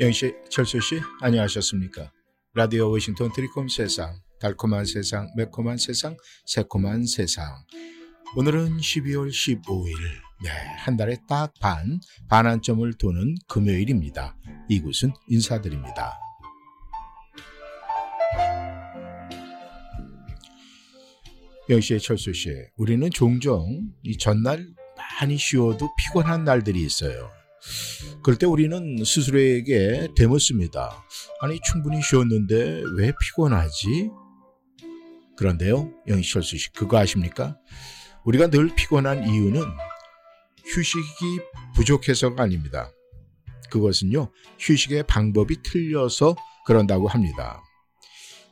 영씨, 철수 씨, 안녕하셨습니까? 라디오 워싱턴 트리콤 세상, 달콤한 세상, 매콤한 세상, 새콤한 세상. 오늘은 12월 15일, 네, 한 달에 딱 반, 반환점을 도는 금요일입니다. 이곳은 인사드립니다. 영씨의 철수 씨, 우리는 종종 이 전날 많이 쉬어도 피곤한 날들이 있어요. 그럴 때 우리는 스스로에게 되묻습니다. 아니 충분히 쉬었는데 왜 피곤하지? 그런데요, 영희철수 씨 그거 아십니까? 우리가 늘 피곤한 이유는 휴식이 부족해서가 아닙니다. 그것은요, 휴식의 방법이 틀려서 그런다고 합니다.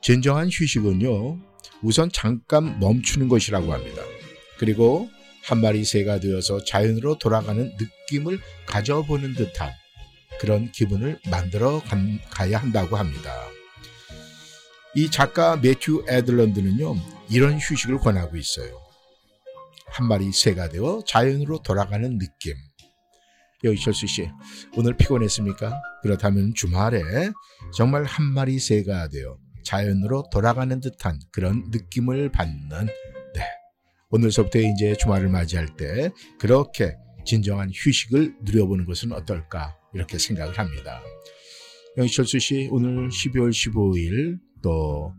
진정한 휴식은요, 우선 잠깐 멈추는 것이라고 합니다. 그리고 한 마리 새가 되어서 자연으로 돌아가는 느낌을 가져보는 듯한 그런 기분을 만들어 가야 한다고 합니다. 이 작가 매튜 애들런드는요, 이런 휴식을 권하고 있어요. 한 마리 새가 되어 자연으로 돌아가는 느낌. 여기 철수 씨, 오늘 피곤했습니까? 그렇다면 주말에 정말 한 마리 새가 되어 자연으로 돌아가는 듯한 그런 느낌을 받는 네, 오늘서부터 이제 주말을 맞이할 때 그렇게 진정한 휴식을 누려보는 것은 어떨까 이렇게 생각을 합니다. 영희철수 씨 오늘 12월 15일 또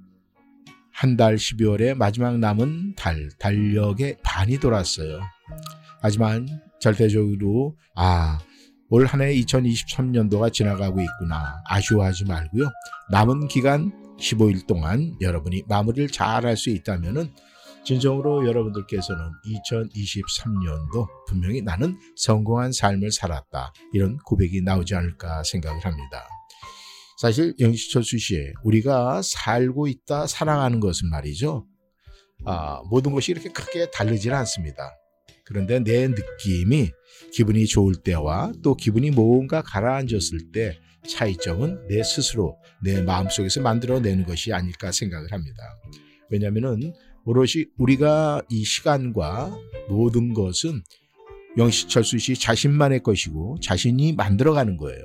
한 달 12월의 마지막 남은 달 달력의 반이 돌았어요. 하지만 절대적으로 아 올 한해 2023년도가 지나가고 있구나 아쉬워하지 말고요. 남은 기간 15일 동안 여러분이 마무리를 잘 할 수 있다면은 진정으로 여러분들께서는 2023년도 분명히 나는 성공한 삶을 살았다. 이런 고백이 나오지 않을까 생각을 합니다. 사실 영시철수 씨, 우리가 살고 있다, 살아가는 것은 말이죠. 아, 모든 것이 이렇게 크게 다르지는 않습니다. 그런데 내 느낌이 기분이 좋을 때와 또 기분이 뭔가 가라앉았을 때 차이점은 내 스스로 내 마음속에서 만들어내는 것이 아닐까 생각을 합니다. 왜냐하면 오롯이 우리가 이 시간과 모든 것은 영시철수 씨 자신만의 것이고 자신이 만들어가는 거예요.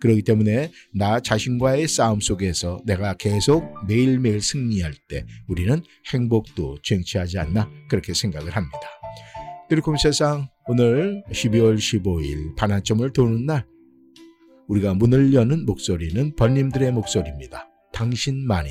그렇기 때문에 나 자신과의 싸움 속에서 내가 계속 매일매일 승리할 때 우리는 행복도 쟁취하지 않나 그렇게 생각을 합니다. 그리고 세상 오늘 12월 15일 반환점을 도는 날 우리가 문을 여는 목소리는 번님들의 목소리입니다. 당신만이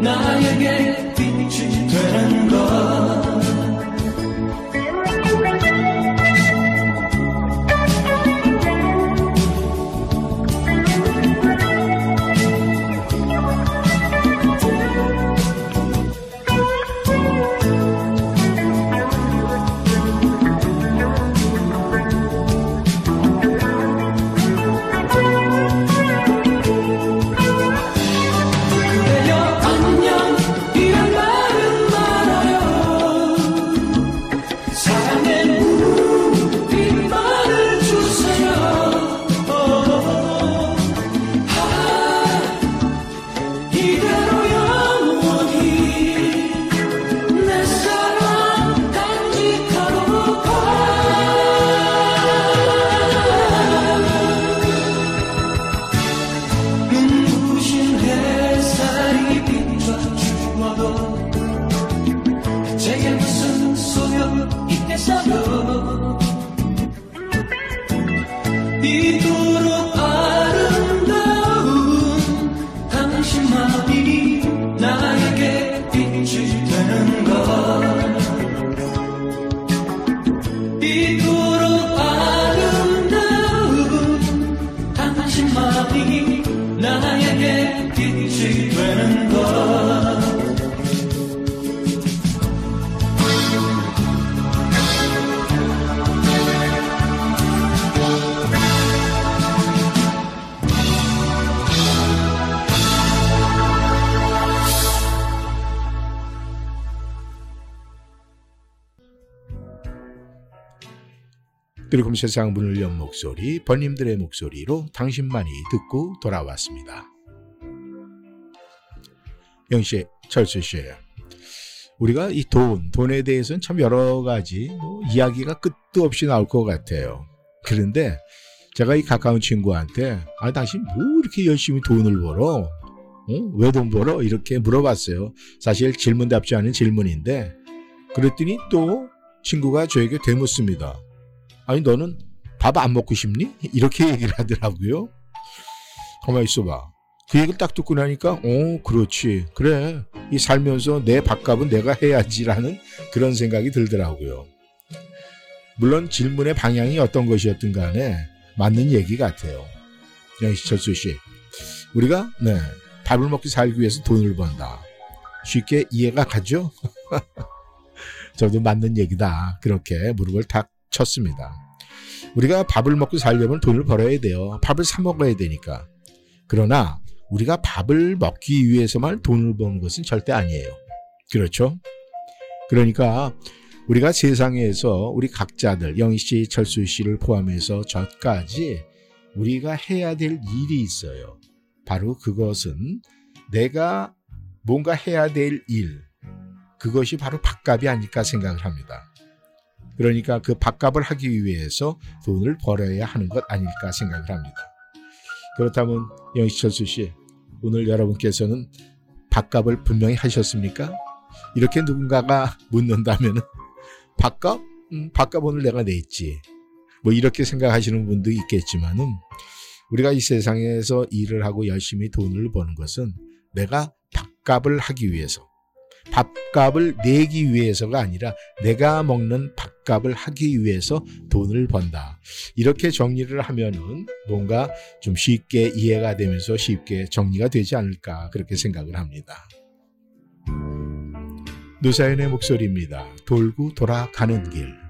나에게 빛이 되는 것. 그리고 세상 문을 연 목소리, 번님들의 목소리로 당신만이 듣고 돌아왔습니다. 영씨, 철수 씨. 우리가 이 돈, 돈에 대해서는 참 여러 가지 뭐 이야기가 끝도 없이 나올 것 같아요. 그런데 제가 이 가까운 친구한테 아 당신 뭐 이렇게 열심히 돈을 벌어? 어? 왜돈 벌어? 이렇게 물어봤어요. 사실 질문답지 않은 질문인데 그랬더니 또 친구가 저에게 되묻습니다. 아니 너는 밥 안 먹고 싶니? 이렇게 얘기를 하더라고요. 가만히 있어봐. 그 얘기를 딱 듣고 나니까 어 그렇지 그래 이 살면서 내 밥값은 내가 해야지라는 그런 생각이 들더라고요. 물론 질문의 방향이 어떤 것이었든 간에 맞는 얘기 같아요. 영시철수 씨 우리가 네 밥을 먹고 살기 위해서 돈을 번다. 쉽게 이해가 가죠? 저도 맞는 얘기다. 그렇게 무릎을 탁 쳤습니다. 우리가 밥을 먹고 살려면 돈을 벌어야 돼요. 밥을 사 먹어야 되니까. 그러나 우리가 밥을 먹기 위해서만 돈을 버는 것은 절대 아니에요. 그렇죠? 그러니까 우리가 세상에서 우리 각자들 영희 씨, 철수 씨를 포함해서 저까지 우리가 해야 될 일이 있어요. 바로 그것은 내가 뭔가 해야 될 일, 그것이 바로 밥값이 아닐까 생각을 합니다. 그러니까 그 밥값을 하기 위해서 돈을 벌어야 하는 것 아닐까 생각을 합니다. 그렇다면 영희철수 씨, 오늘 여러분께서는 밥값을 분명히 하셨습니까? 이렇게 누군가가 묻는다면 밥값? 음, 밥값 오늘 내가 냈지. 뭐 이렇게 생각하시는 분도 있겠지만은 우리가 이 세상에서 일을 하고 열심히 돈을 버는 것은 내가 밥값을 하기 위해서 밥값을 내기 위해서가 아니라 내가 먹는 밥값을 하기 위해서 돈을 번다. 이렇게 정리를 하면은 뭔가 좀 쉽게 이해가 되면서 쉽게 정리가 되지 않을까 그렇게 생각을 합니다. 노사연의 목소리입니다. 돌고 돌아가는 길.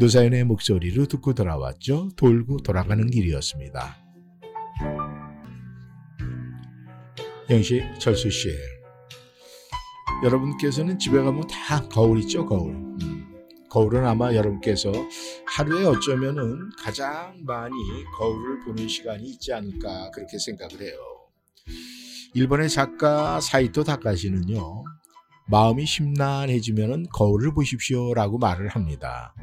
노사연의 목소리로 듣고 돌아왔죠. 돌고 돌아가는 길이었습니다. 영시 철수 씨. 여러분께서는 집에 가면 다 거울 있죠, 거울. 음. 거울은 아마 여러분께서 하루에 어쩌면은 가장 많이 거울을 보는 시간이 있지 않을까 그렇게 생각을 해요. 일본의 작가 사이토 다카시는요. 마음이 심란해지면은 거울을 보십시오라고 말을 합니다.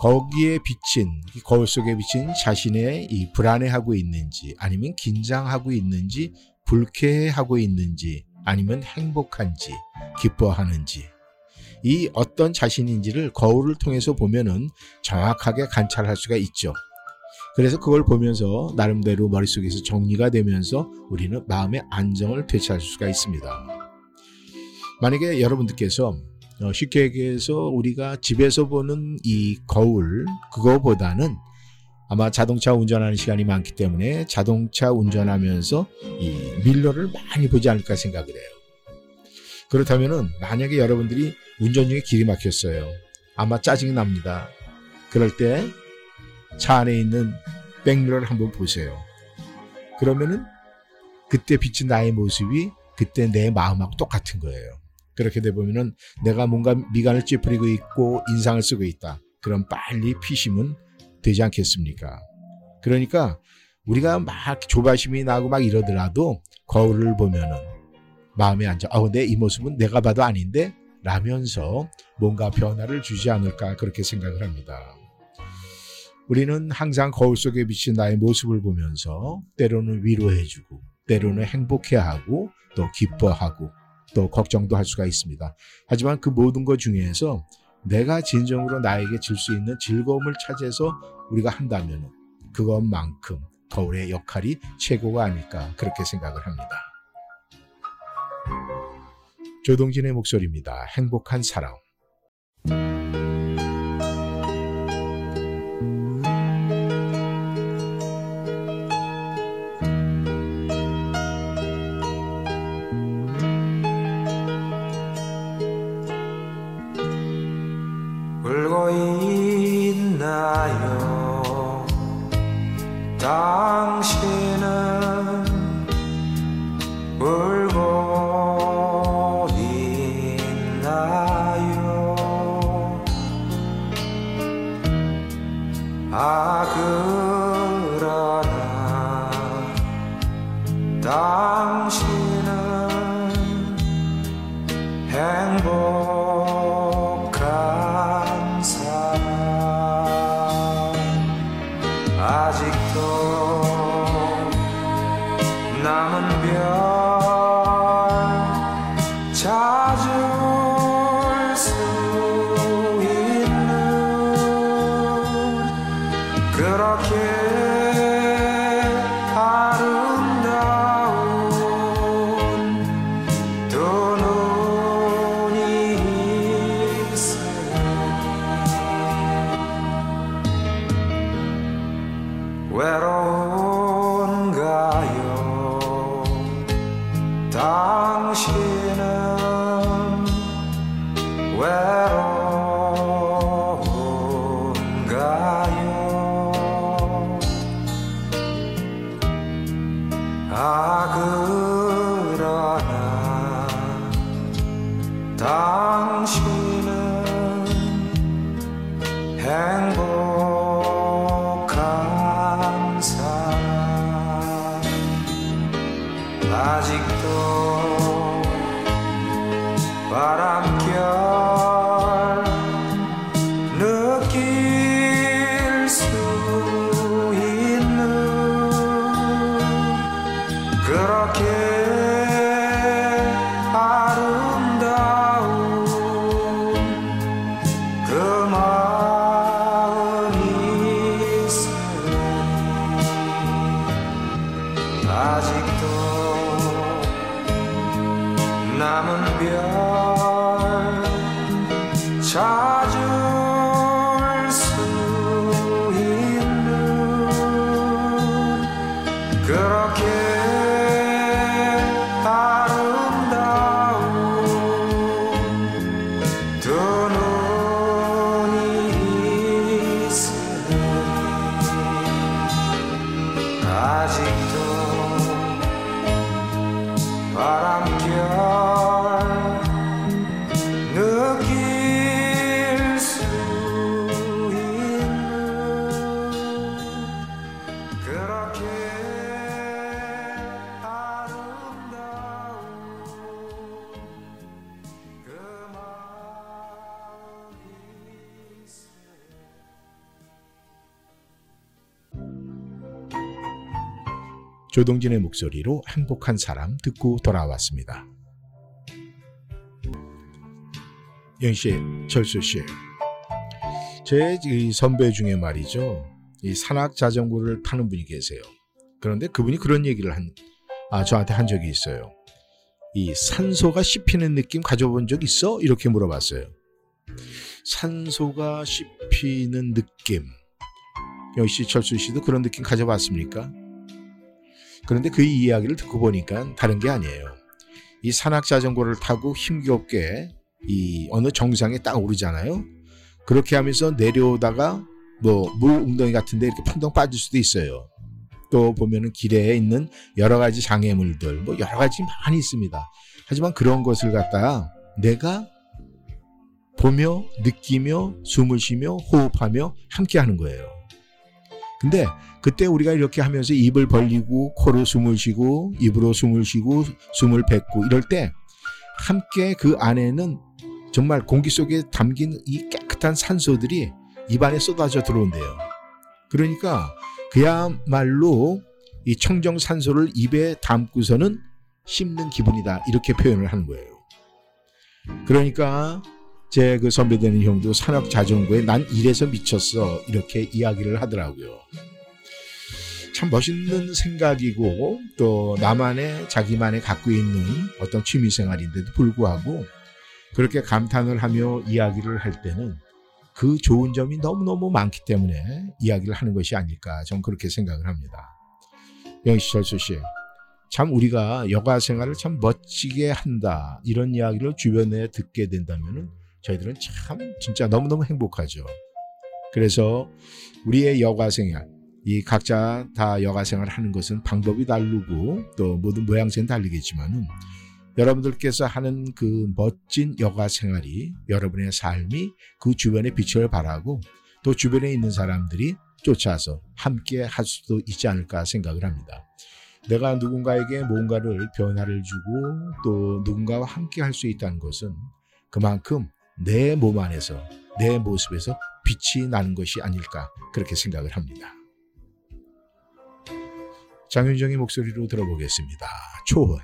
거기에 비친 거울 속에 비친 자신의 이 불안해하고 있는지 아니면 긴장하고 있는지 불쾌해하고 있는지 아니면 행복한지 기뻐하는지 이 어떤 자신인지를 거울을 통해서 보면은 정확하게 관찰할 수가 있죠. 그래서 그걸 보면서 나름대로 머릿속에서 정리가 되면서 우리는 마음의 안정을 되찾을 수가 있습니다. 만약에 여러분들께서 어, 쉽게 얘기해서 우리가 집에서 보는 이 거울 그거보다는 아마 자동차 운전하는 시간이 많기 때문에 자동차 운전하면서 이 밀러를 많이 보지 않을까 생각을 해요. 그렇다면은 만약에 여러분들이 운전 중에 길이 막혔어요. 아마 짜증이 납니다. 그럴 때 차 안에 있는 백밀러를 한번 보세요. 그러면은 그때 비친 나의 모습이 그때 내 마음하고 똑같은 거예요. 그렇게 돼 보면은 내가 뭔가 미간을 찌푸리고 있고 인상을 쓰고 있다. 그럼 빨리 피심은 되지 않겠습니까? 그러니까 우리가 막 조바심이 나고 막 이러더라도 거울을 보면은 마음에 앉아. 아, 근데 이 모습은 내가 봐도 아닌데 라면서 뭔가 변화를 주지 않을까 그렇게 생각을 합니다. 우리는 항상 거울 속에 비친 나의 모습을 보면서 때로는 위로해주고 때로는 행복해하고 또 기뻐하고 또 걱정도 할 수가 있습니다. 하지만 그 모든 것 중에서 내가 진정으로 나에게 줄수 있는 즐거움을 찾아서 우리가 한다면 그것만큼 거울의 역할이 최고가 아닐까 그렇게 생각을 합니다. 조동진의 목소리입니다. 행복한 사랑. 바람겨 조동진의 목소리로 행복한 사람 듣고 돌아왔습니다. 영씨, 철수 씨, 제이 선배 중에 말이죠, 이 산악 자전거를 타는 분이 계세요. 그런데 그분이 그런 얘기를 한, 아 저한테 한 적이 있어요. 이 산소가 씹히는 느낌 가져본 적 있어? 이렇게 물어봤어요. 산소가 씹히는 느낌. 역시 철수 씨도 그런 느낌 가져봤습니까? 그런데 그 이야기를 듣고 보니까 다른 게 아니에요. 이 산악 자전거를 타고 힘겹게 이 어느 정상에 딱 오르잖아요. 그렇게 하면서 내려오다가 뭐 물 웅덩이 같은데 이렇게 펑덩 빠질 수도 있어요. 또 보면은 길에 있는 여러 가지 장애물들 뭐 여러 가지 많이 있습니다. 하지만 그런 것을 갖다가 내가 보며 느끼며 숨을 쉬며 호흡하며 함께 하는 거예요. 근데 그때 우리가 이렇게 하면서 입을 벌리고 코로 숨을 쉬고 입으로 숨을 쉬고 숨을 뱉고 이럴 때 함께 그 안에는 정말 공기 속에 담긴 이 깨끗한 산소들이 입안에 쏟아져 들어온대요. 그러니까 그야말로 이 청정 산소를 입에 담고서는 씹는 기분이다 이렇게 표현을 하는 거예요. 그러니까 제 그 선배 되는 형도 산악 자전거에 난 이래서 미쳤어 이렇게 이야기를 하더라고요. 참 멋있는 생각이고 또 나만의 자기만의 갖고 있는 어떤 취미 생활인데도 불구하고 그렇게 감탄을 하며 이야기를 할 때는 그 좋은 점이 너무너무 많기 때문에 이야기를 하는 것이 아닐까 저는 그렇게 생각을 합니다. 영시철수 씨, 참 우리가 여가 생활을 참 멋지게 한다 이런 이야기를 주변에 듣게 된다면 저희들은 참 진짜 너무너무 행복하죠. 그래서 우리의 여가 생활, 이 각자 다 여가 생활 하는 것은 방법이 다르고 또 모든 모양새는 다르겠지만은 여러분들께서 하는 그 멋진 여가 생활이 여러분의 삶이 그 주변에 빛을 발하고 또 주변에 있는 사람들이 쫓아서 함께 할 수도 있지 않을까 생각을 합니다. 내가 누군가에게 뭔가를 변화를 주고 또 누군가와 함께 할 수 있다는 것은 그만큼 내 몸 안에서 내 모습에서 빛이 나는 것이 아닐까 그렇게 생각을 합니다. 장윤정의 목소리로 들어보겠습니다. 초원.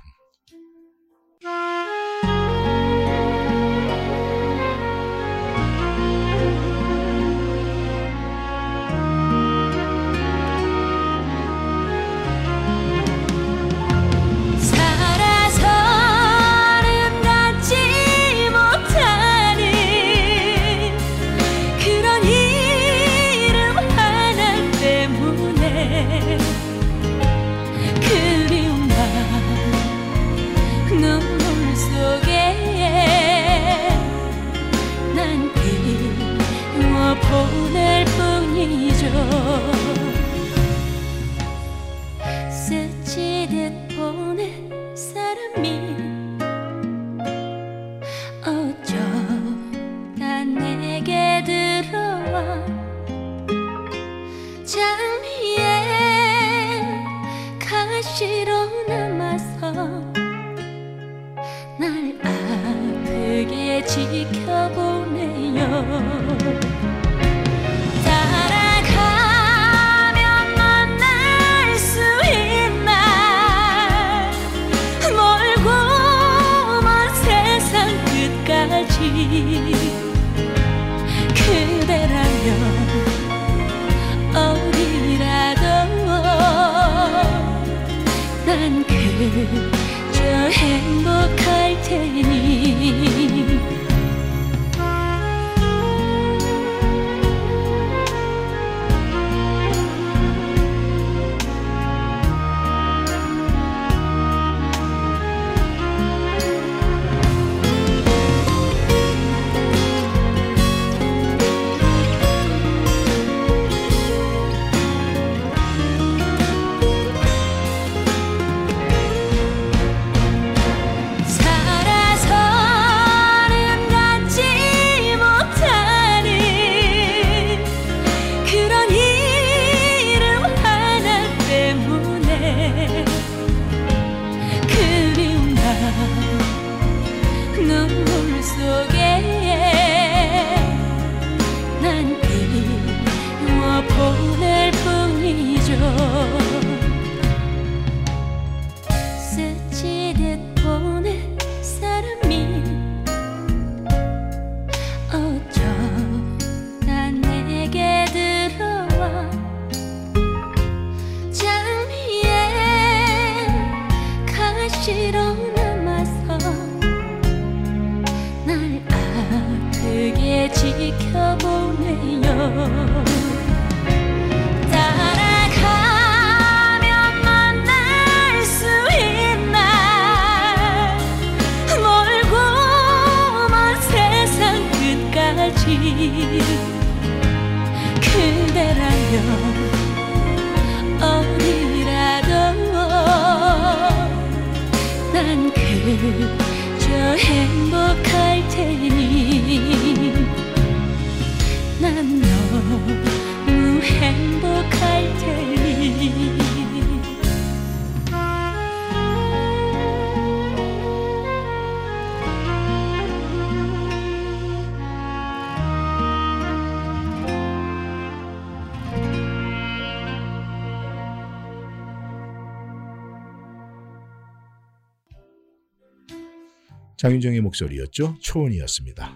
장윤정의 목소리였죠. 초원이었습니다.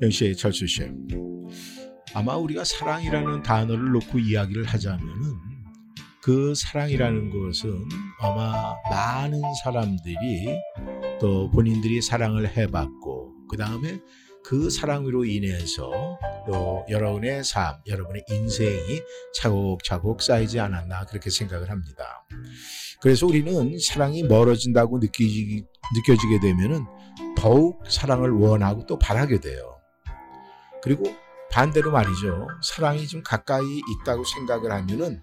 영시의 철수 씨. 아마 우리가 사랑이라는 단어를 놓고 이야기를 하자면은 그 사랑이라는 것은 아마 많은 사람들이 또 본인들이 사랑을 해봤고 그 다음에 그 사랑으로 인해서 또 여러분의 삶, 여러분의 인생이 차곡차곡 쌓이지 않았나 그렇게 생각을 합니다. 그래서 우리는 사랑이 멀어진다고 느끼지, 느껴지게 되면은 더욱 사랑을 원하고 또 바라게 돼요. 그리고 반대로 말이죠. 사랑이 좀 가까이 있다고 생각을 하면은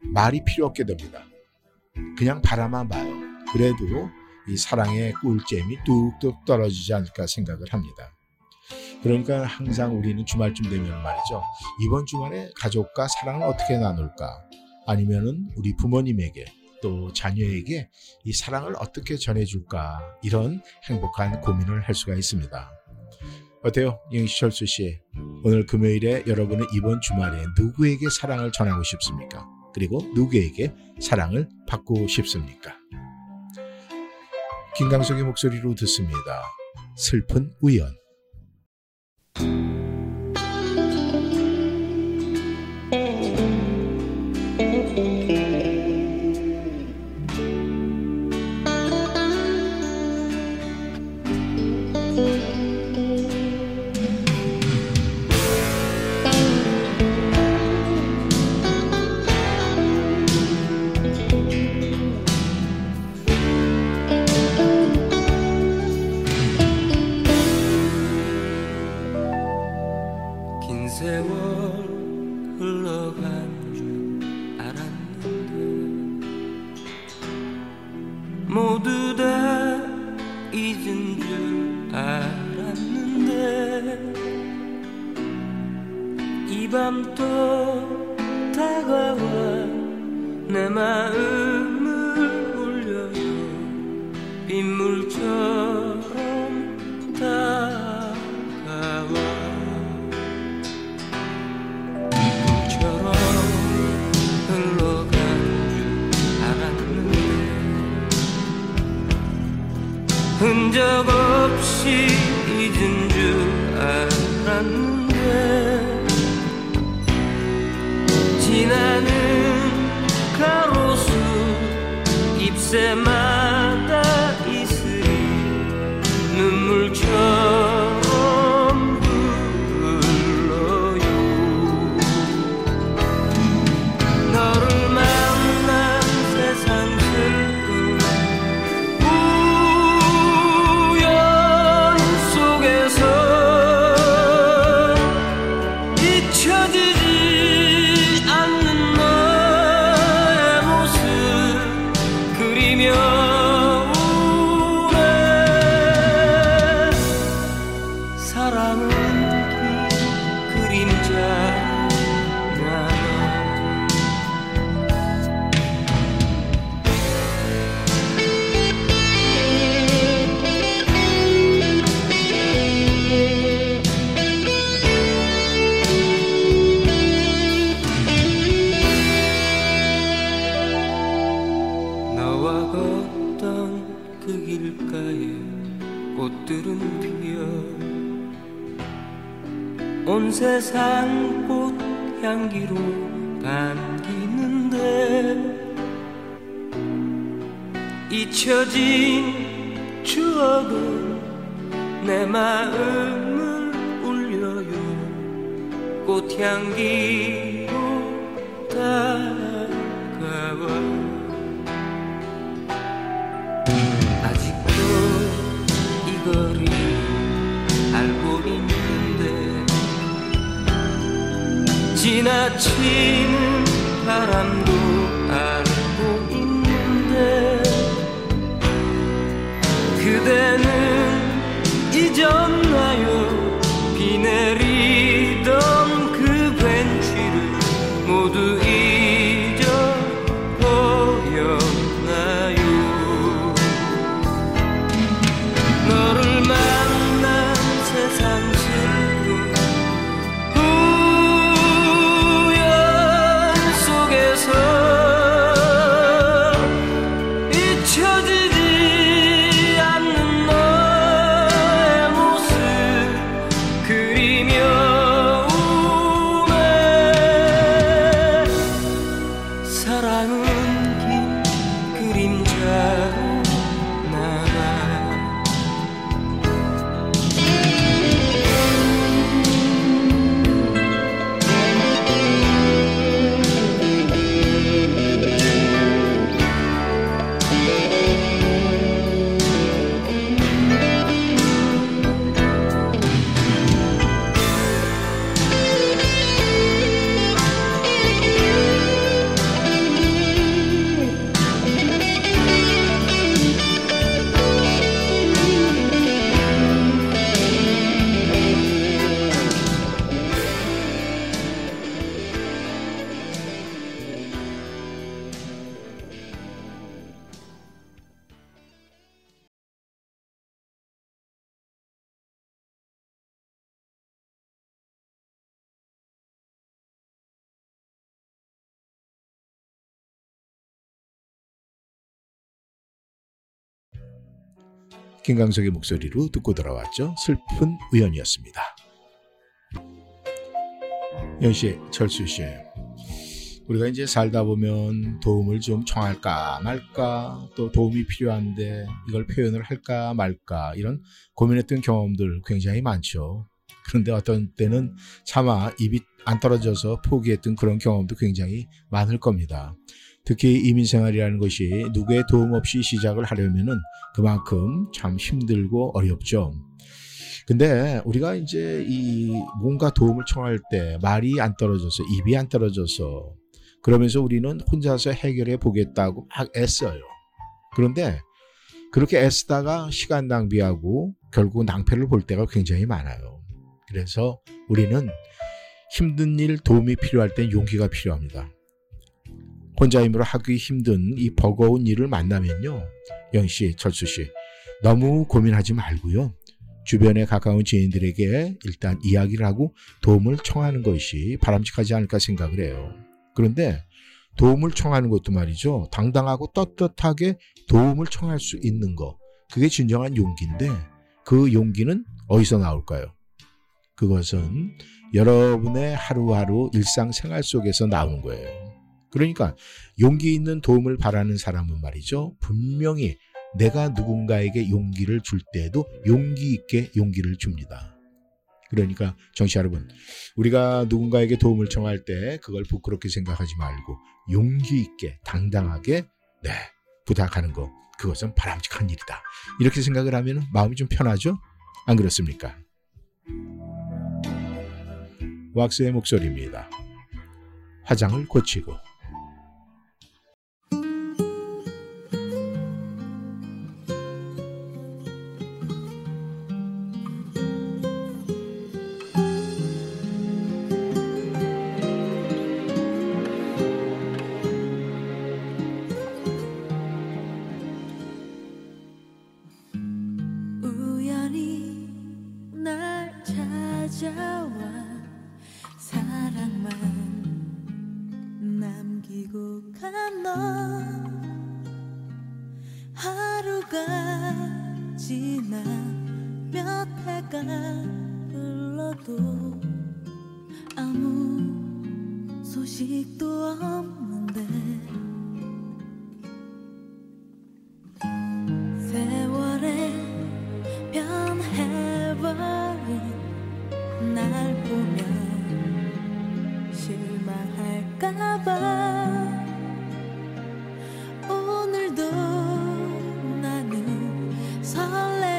말이 필요 없게 됩니다. 그냥 바라만 봐요. 그래도 이 사랑의 꿀잼이 뚝뚝 떨어지지 않을까 생각을 합니다. 그러니까 항상 우리는 주말쯤 되면 말이죠. 이번 주말에 가족과 사랑을 어떻게 나눌까? 아니면은 우리 부모님에게 또 자녀에게 이 사랑을 어떻게 전해줄까? 이런 행복한 고민을 할 수가 있습니다. 어때요? 영시철수 씨. 오늘 금요일에 여러분은 이번 주말에 누구에게 사랑을 전하고 싶습니까? 그리고 누구에게 사랑을 받고 싶습니까? 김강석의 목소리로 듣습니다. 슬픈 우연. 이 밤 또 다가와 내 마음을 울려요. 빗물처럼 잎새 세상 꽃 향기로 반기는데 잊혀진 추억은 내 마음을 울려요. 꽃향기로 다가 지나치는 바람 김강석의 목소리로 듣고 돌아왔죠. 슬픈 우연이었습니다. 연씨, 철수 씨, 우리가 이제 살다 보면 도움을 좀 청할까 말까, 또 도움이 필요한데 이걸 표현을 할까 말까 이런 고민했던 경험들 굉장히 많죠. 그런데 어떤 때는 차마 입이 안 떨어져서 포기했던 그런 경험도 굉장히 많을 겁니다. 특히 이민생활이라는 것이 누구의 도움 없이 시작을 하려면은 그만큼 참 힘들고 어렵죠. 근데 우리가 이제 이 뭔가 도움을 청할 때 말이 안 떨어져서 입이 안 떨어져서 그러면서 우리는 혼자서 해결해 보겠다고 막 애써요. 그런데 그렇게 애쓰다가 시간 낭비하고 결국 낭패를 볼 때가 굉장히 많아요. 그래서 우리는 힘든 일 도움이 필요할 땐 용기가 필요합니다. 혼자 힘으로 하기 힘든 이 버거운 일을 만나면요. 영 씨, 철수 씨, 너무 고민하지 말고요. 주변에 가까운 지인들에게 일단 이야기를 하고 도움을 청하는 것이 바람직하지 않을까 생각을 해요. 그런데 도움을 청하는 것도 말이죠. 당당하고 떳떳하게 도움을 청할 수 있는 거. 그게 진정한 용기인데 그 용기는 어디서 나올까요? 그것은 여러분의 하루하루 일상생활 속에서 나오는 거예요. 그러니까 용기 있는 도움을 바라는 사람은 말이죠. 분명히 내가 누군가에게 용기를 줄 때에도 용기 있게 용기를 줍니다. 그러니까 정치 여러분, 우리가 누군가에게 도움을 청할 때 그걸 부끄럽게 생각하지 말고 용기 있게 당당하게 네 부탁하는 거 그것은 바람직한 일이다. 이렇게 생각을 하면 마음이 좀 편하죠? 안 그렇습니까? 왁스의 목소리입니다. 화장을 고치고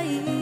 You.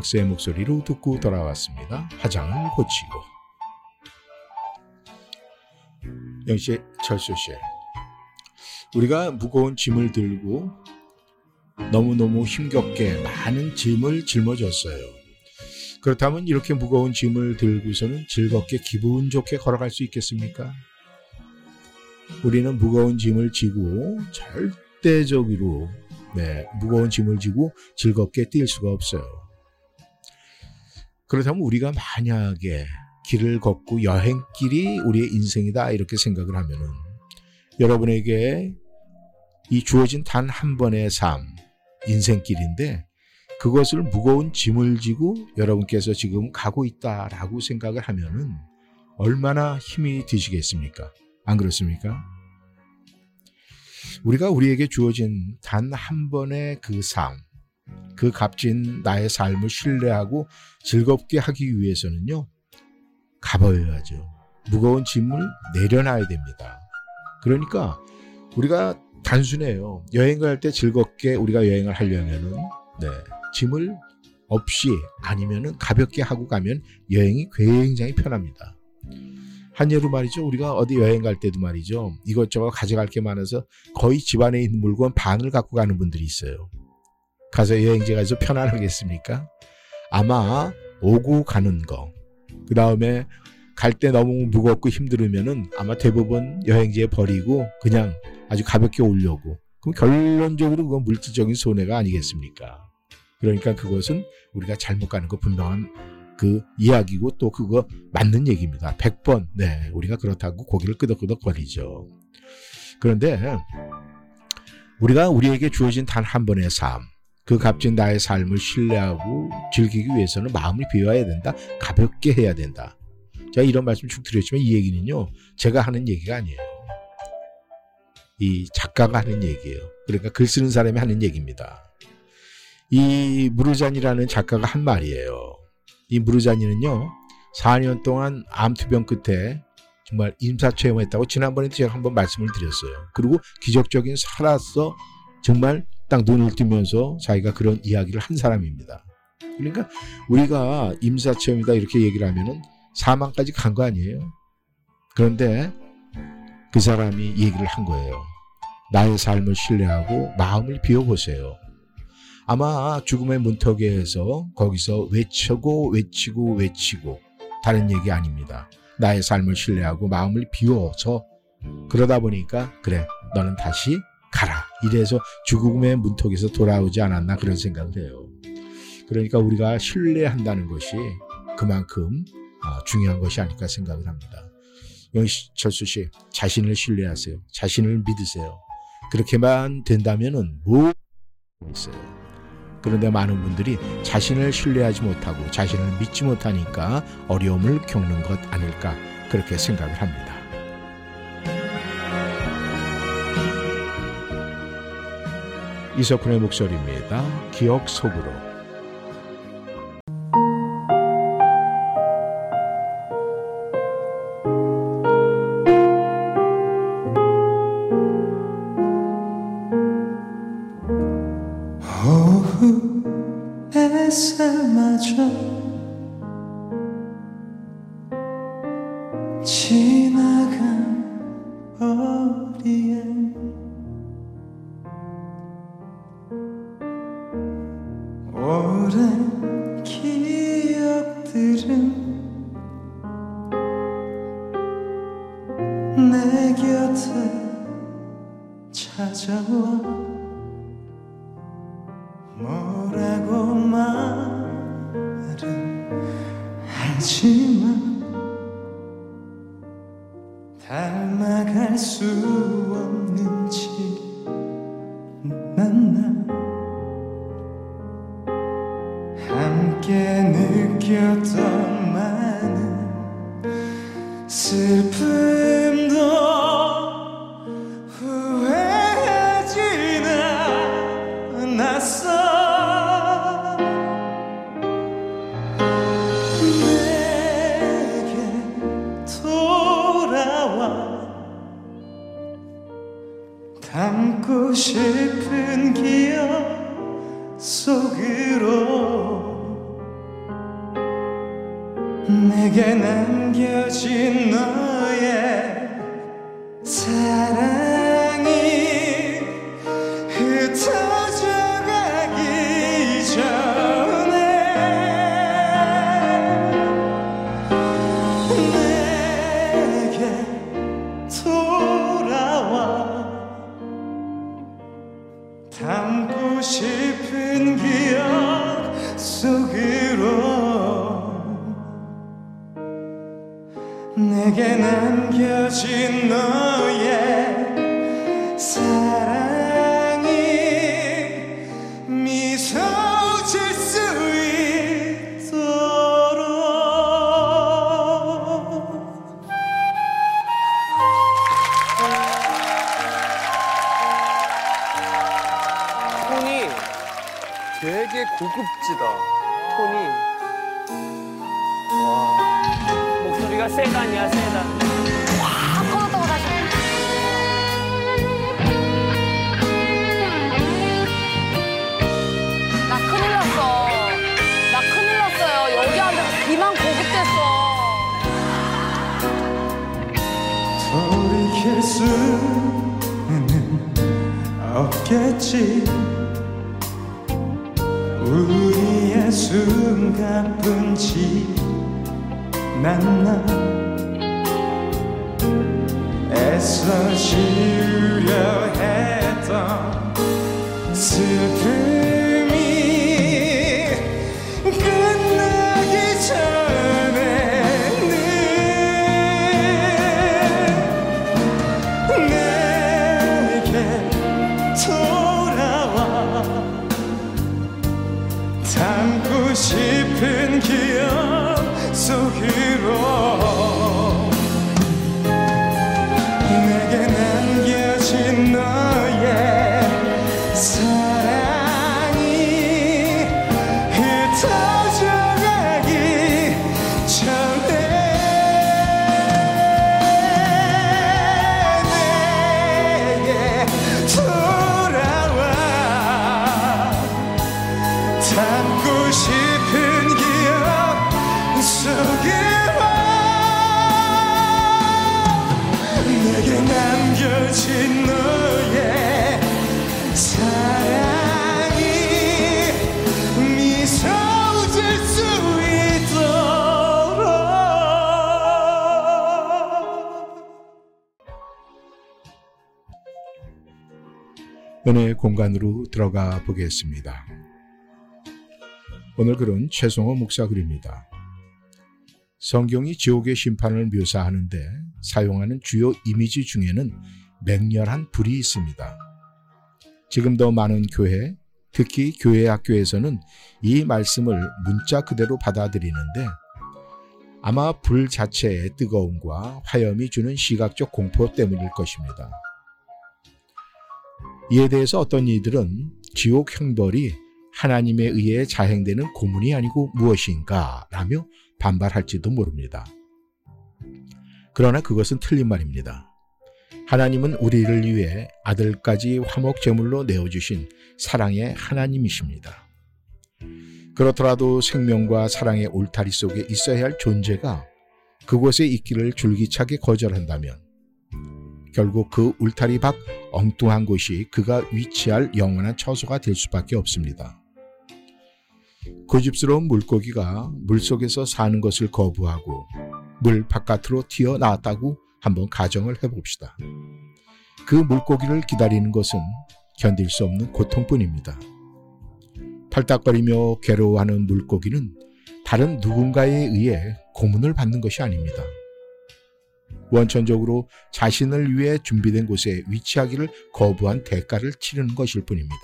왁스의 목소리로 듣고 돌아왔습니다. 화장을 고치고. 영씨, 철수 씨. 우리가 무거운 짐을 들고 너무너무 힘겹게 많은 짐을 짊어졌어요. 그렇다면 이렇게 무거운 짐을 들고서는 즐겁게 기분 좋게 걸어갈 수 있겠습니까? 우리는 무거운 짐을 지고 절대적으로 네, 무거운 짐을 지고 즐겁게 뛸 수가 없어요. 그렇다면 우리가 만약에 길을 걷고 여행길이 우리의 인생이다 이렇게 생각을 하면은 여러분에게 이 주어진 단 한 번의 삶, 인생길인데 그것을 무거운 짐을 지고 여러분께서 지금 가고 있다라고 생각을 하면은 얼마나 힘이 드시겠습니까? 안 그렇습니까? 우리가 우리에게 주어진 단 한 번의 그 삶, 그 값진 나의 삶을 신뢰하고 즐겁게 하기 위해서는요, 가버려야죠. 무거운 짐을 내려놔야 됩니다. 그러니까 우리가 단순해요. 여행 갈때 즐겁게 우리가 여행을 하려면은, 네, 짐을 없이 아니면은 가볍게 하고 가면 여행이 굉장히 편합니다. 한 예로 말이죠. 우리가 어디 여행 갈 때도 말이죠. 이것저것 가져갈 게 많아서 거의 집안에 있는 물건 반을 갖고 가는 분들이 있어요. 가서 여행지 가서 편안하겠습니까? 아마 오고 가는 거. 그 다음에 갈 때 너무 무겁고 힘들으면은 아마 대부분 여행지에 버리고 그냥 아주 가볍게 오려고. 그럼 결론적으로 그건 물질적인 손해가 아니겠습니까? 그러니까 그것은 우리가 잘못 가는 거 분명한 그 이야기고 또 그거 맞는 얘기입니다. 100번. 네. 우리가 그렇다고 고개를 끄덕끄덕 거리죠. 그런데 우리가 우리에게 주어진 단 한 번의 삶, 그 값진 나의 삶을 신뢰하고 즐기기 위해서는 마음을 비워야 된다. 가볍게 해야 된다. 제가 이런 말씀 쭉 드렸지만 이 얘기는요. 제가 하는 얘기가 아니에요. 이 작가가 하는 얘기예요. 그러니까 글 쓰는 사람이 하는 얘기입니다. 이 무르잔이라는 작가가 한 말이에요. 이 무르잔이는요. 4년 동안 암투병 끝에 정말 임사체험했다고 지난번에도 제가 한번 말씀을 드렸어요. 그리고 기적적인 살았어 정말 딱 눈을 뜨면서 자기가 그런 이야기를 한 사람입니다. 그러니까 우리가 임사체험이다 이렇게 얘기를 하면은 사망까지 간 거 아니에요. 그런데 그 사람이 얘기를 한 거예요. 나의 삶을 신뢰하고 마음을 비워보세요. 아마 죽음의 문턱에서 거기서 외치고 외치고 외치고 다른 얘기 아닙니다. 나의 삶을 신뢰하고 마음을 비워서 그러다 보니까 그래 너는 다시 가라 이래서 죽음의 문턱에서 돌아오지 않았나 그런 생각을 해요. 그러니까 우리가 신뢰한다는 것이 그만큼 아, 중요한 것이 아닐까 생각을 합니다. 영철수 씨 자신을 신뢰하세요. 자신을 믿으세요. 그렇게만 된다면은 뭐 있어요. 그런데 많은 분들이 자신을 신뢰하지 못하고 자신을 믿지 못하니까 어려움을 겪는 것 아닐까 그렇게 생각을 합니다. 이석훈의 목소리입니다. 기억 속으로. 내 곁에 찾아와 되게 고급지다. 톤이. 와. 목소리가 세단이야, 세단. 커졌다고 다시. 나 큰일 났어. 나 큰일 났어요. 여기 앉아서 귀만 고급됐어. 돌이킬 수는 없겠지 순간뿐 지났나 애써 지우려 했던 슬픔 은혜의 공간으로 들어가 보겠습니다. 오늘 글은 최성호 목사 글입니다. 성경이 지옥의 심판을 묘사하는데 사용하는 주요 이미지 중에는 맹렬한 불이 있습니다. 지금도 많은 교회, 특히 교회 학교에서는 이 말씀을 문자 그대로 받아들이는데 아마 불 자체의 뜨거움과 화염이 주는 시각적 공포 때문일 것입니다. 이에 대해서 어떤 이들은 지옥 형벌이 하나님에 의해 자행되는 고문이 아니고 무엇인가 라며 반발할지도 모릅니다. 그러나 그것은 틀린 말입니다. 하나님은 우리를 위해 아들까지 화목 제물로 내어 주신 사랑의 하나님이십니다. 그렇더라도 생명과 사랑의 울타리 속에 있어야 할 존재가 그곳에 있기를 줄기차게 거절한다면 결국 그 울타리 밖 엉뚱한 곳이 그가 위치할 영원한 처소가 될 수밖에 없습니다. 고집스러운 물고기가 물속에서 사는 것을 거부하고 물 바깥으로 튀어나왔다고 한번 가정을 해봅시다. 그 물고기를 기다리는 것은 견딜 수 없는 고통뿐입니다. 팔딱거리며 괴로워하는 물고기는 다른 누군가에 의해 고문을 받는 것이 아닙니다. 원천적으로 자신을 위해 준비된 곳에 위치하기를 거부한 대가를 치르는 것일 뿐입니다.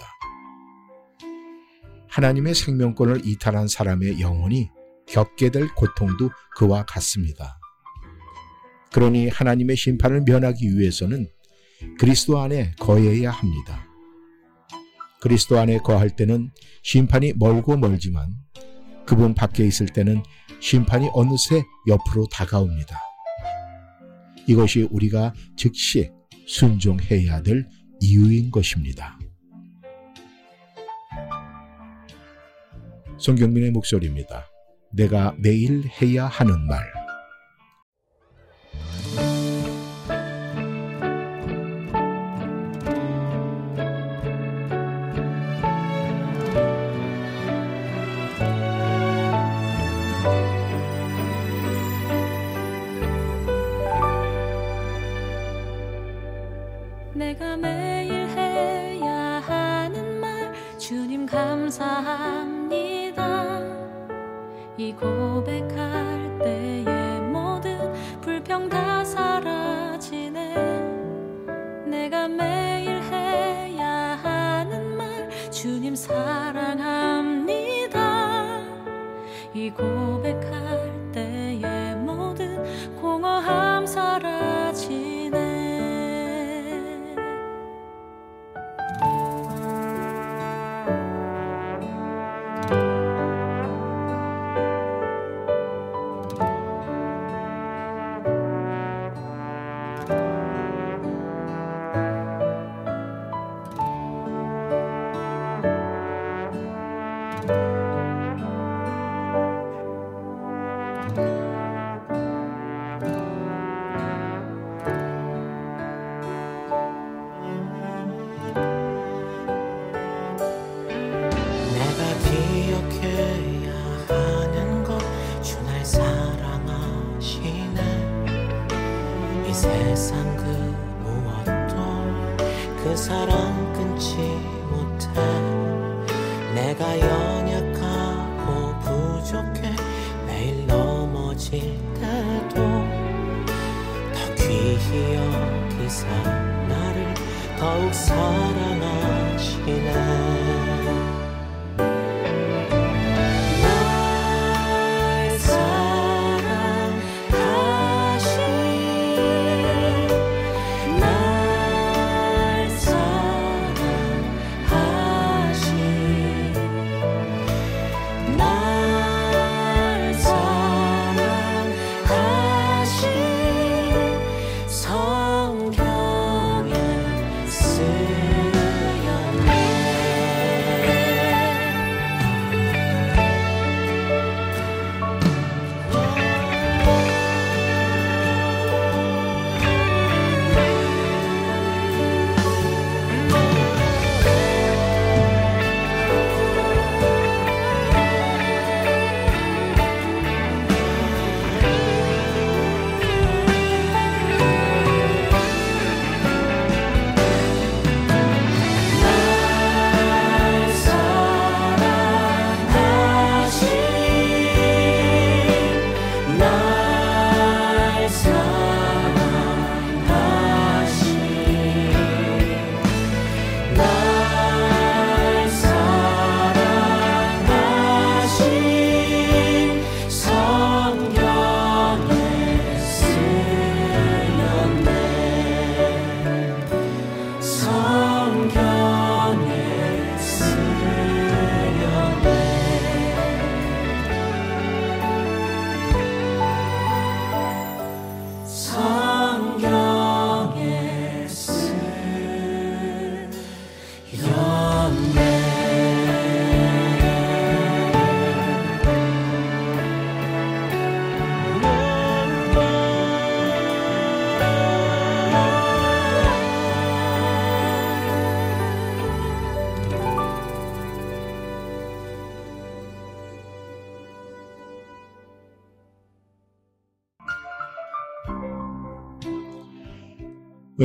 하나님의 생명권을 이탈한 사람의 영혼이 겪게 될 고통도 그와 같습니다. 그러니 하나님의 심판을 면하기 위해서는 그리스도 안에 거해야 합니다. 그리스도 안에 거할 때는 심판이 멀고 멀지만 그분 밖에 있을 때는 심판이 어느새 옆으로 다가옵니다. 이것이 우리가 즉시 순종해야 될 이유인 것입니다. 손경민의 목소리입니다. 내가 매일 해야 하는 말. 고백할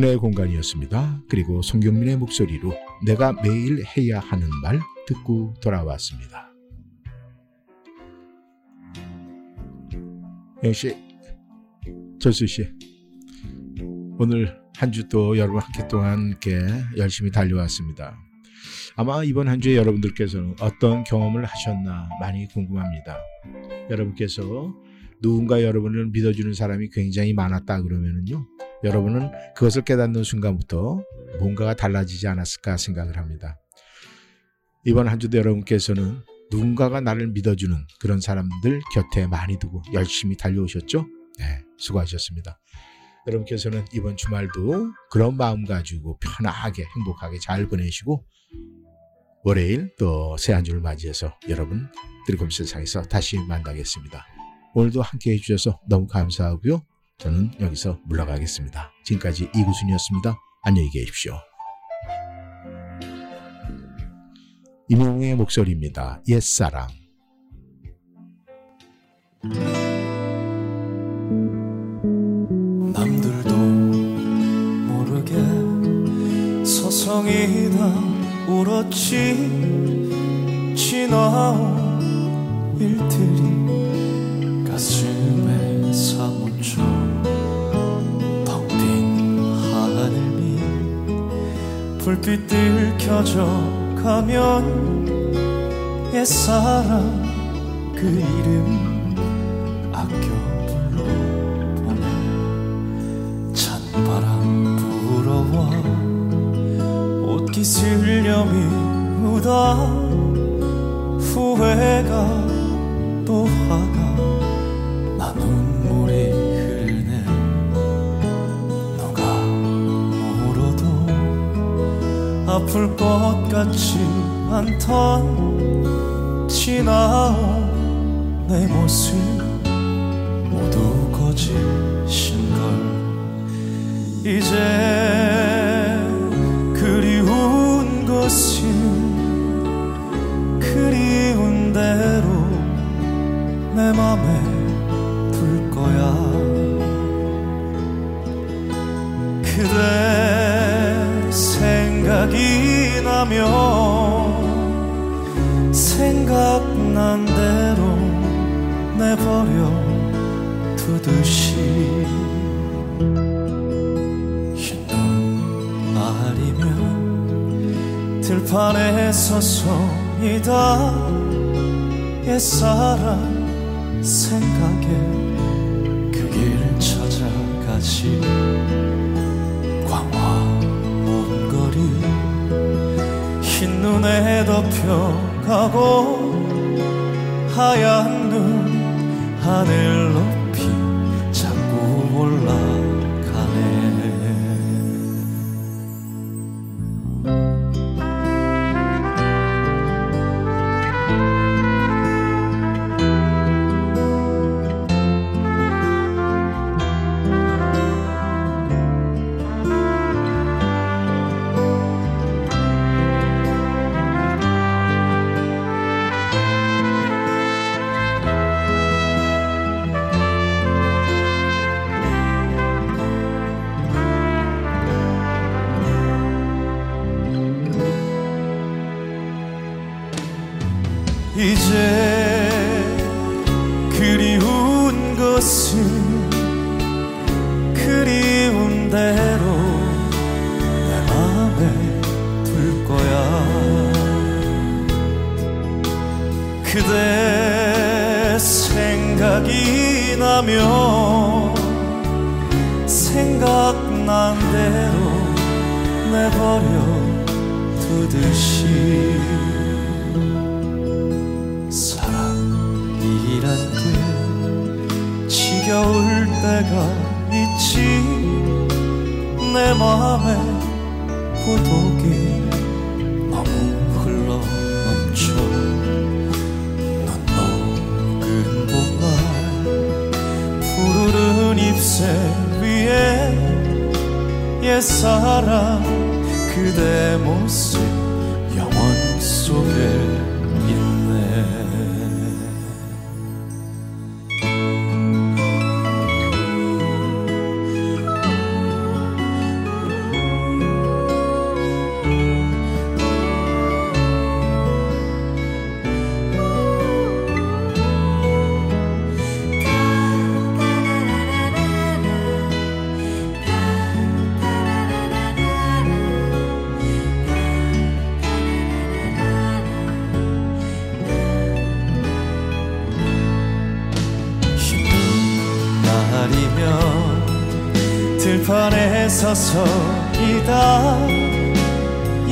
은혜의 공간이었습니다. 그리고 송경민의 목소리로 내가 매일 해야 하는 말 듣고 돌아왔습니다. 영씨, 철수 씨, 오늘 한 주 또 여러분 한해 동안 이렇게 열심히 달려왔습니다. 아마 이번 한 주에 여러분들께서는 어떤 경험을 하셨나 많이 궁금합니다. 여러분께서 누군가 여러분을 믿어주는 사람이 굉장히 많았다 그러면은요, 여러분은 그것을 깨닫는 순간부터 뭔가가 달라지지 않았을까 생각을 합니다. 이번 한 주도 여러분께서는 누군가가 나를 믿어주는 그런 사람들 곁에 많이 두고 열심히 달려오셨죠? 네, 수고하셨습니다. 여러분께서는 이번 주말도 그런 마음 가지고 편하게 행복하게 잘 보내시고 월요일 또 새 한 주를 맞이해서 여러분 드리콤 세상에서 다시 만나겠습니다. 오늘도 함께 해주셔서 너무 감사하고요. 저는 여기서 물러가겠습니다. 지금까지 이구순이었습니다. 안녕히 계십시오. 임영웅의 목소리입니다. 옛사랑. 남들도 모르게 서성이다 울었지 지나온 일들이 불빛들 켜져 가면 옛사랑 그 이름 아껴 불러보네 찬바람 불어와 옷깃 슬려 미우다 후회가 또 화가 아플 것 같지 않던 지나온 내 모습 모두 거짓인 걸. 이제 그리운 것은 그리운 대로 내 맘에 둘 거야. 그대 생각이 나면 생각난 대로 내버려 두듯이 흰눈 날이면 들판에 서성이다 옛사랑 생각에 그길 찾아가지 광화 먼 거리 흰 눈에 덮여가고 하얀 눈 하늘 높이 자꾸 올라 내버려 두듯이 사랑이란 게 지겨울 때가 있지. 내 맘에 고독이 너무 흘러 넘쳐 넌 녹은 봄날 푸르른 잎새 위에 옛사랑 그대 모습 영원 속에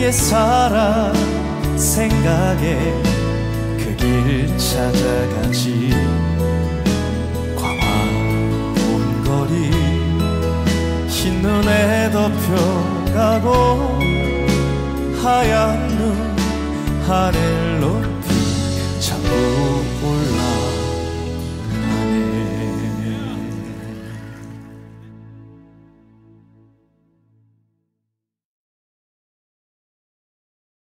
옛사랑 생각에 그 길 찾아가지. 광화 봄거리 흰눈에 덮여가고 하얀 눈 하늘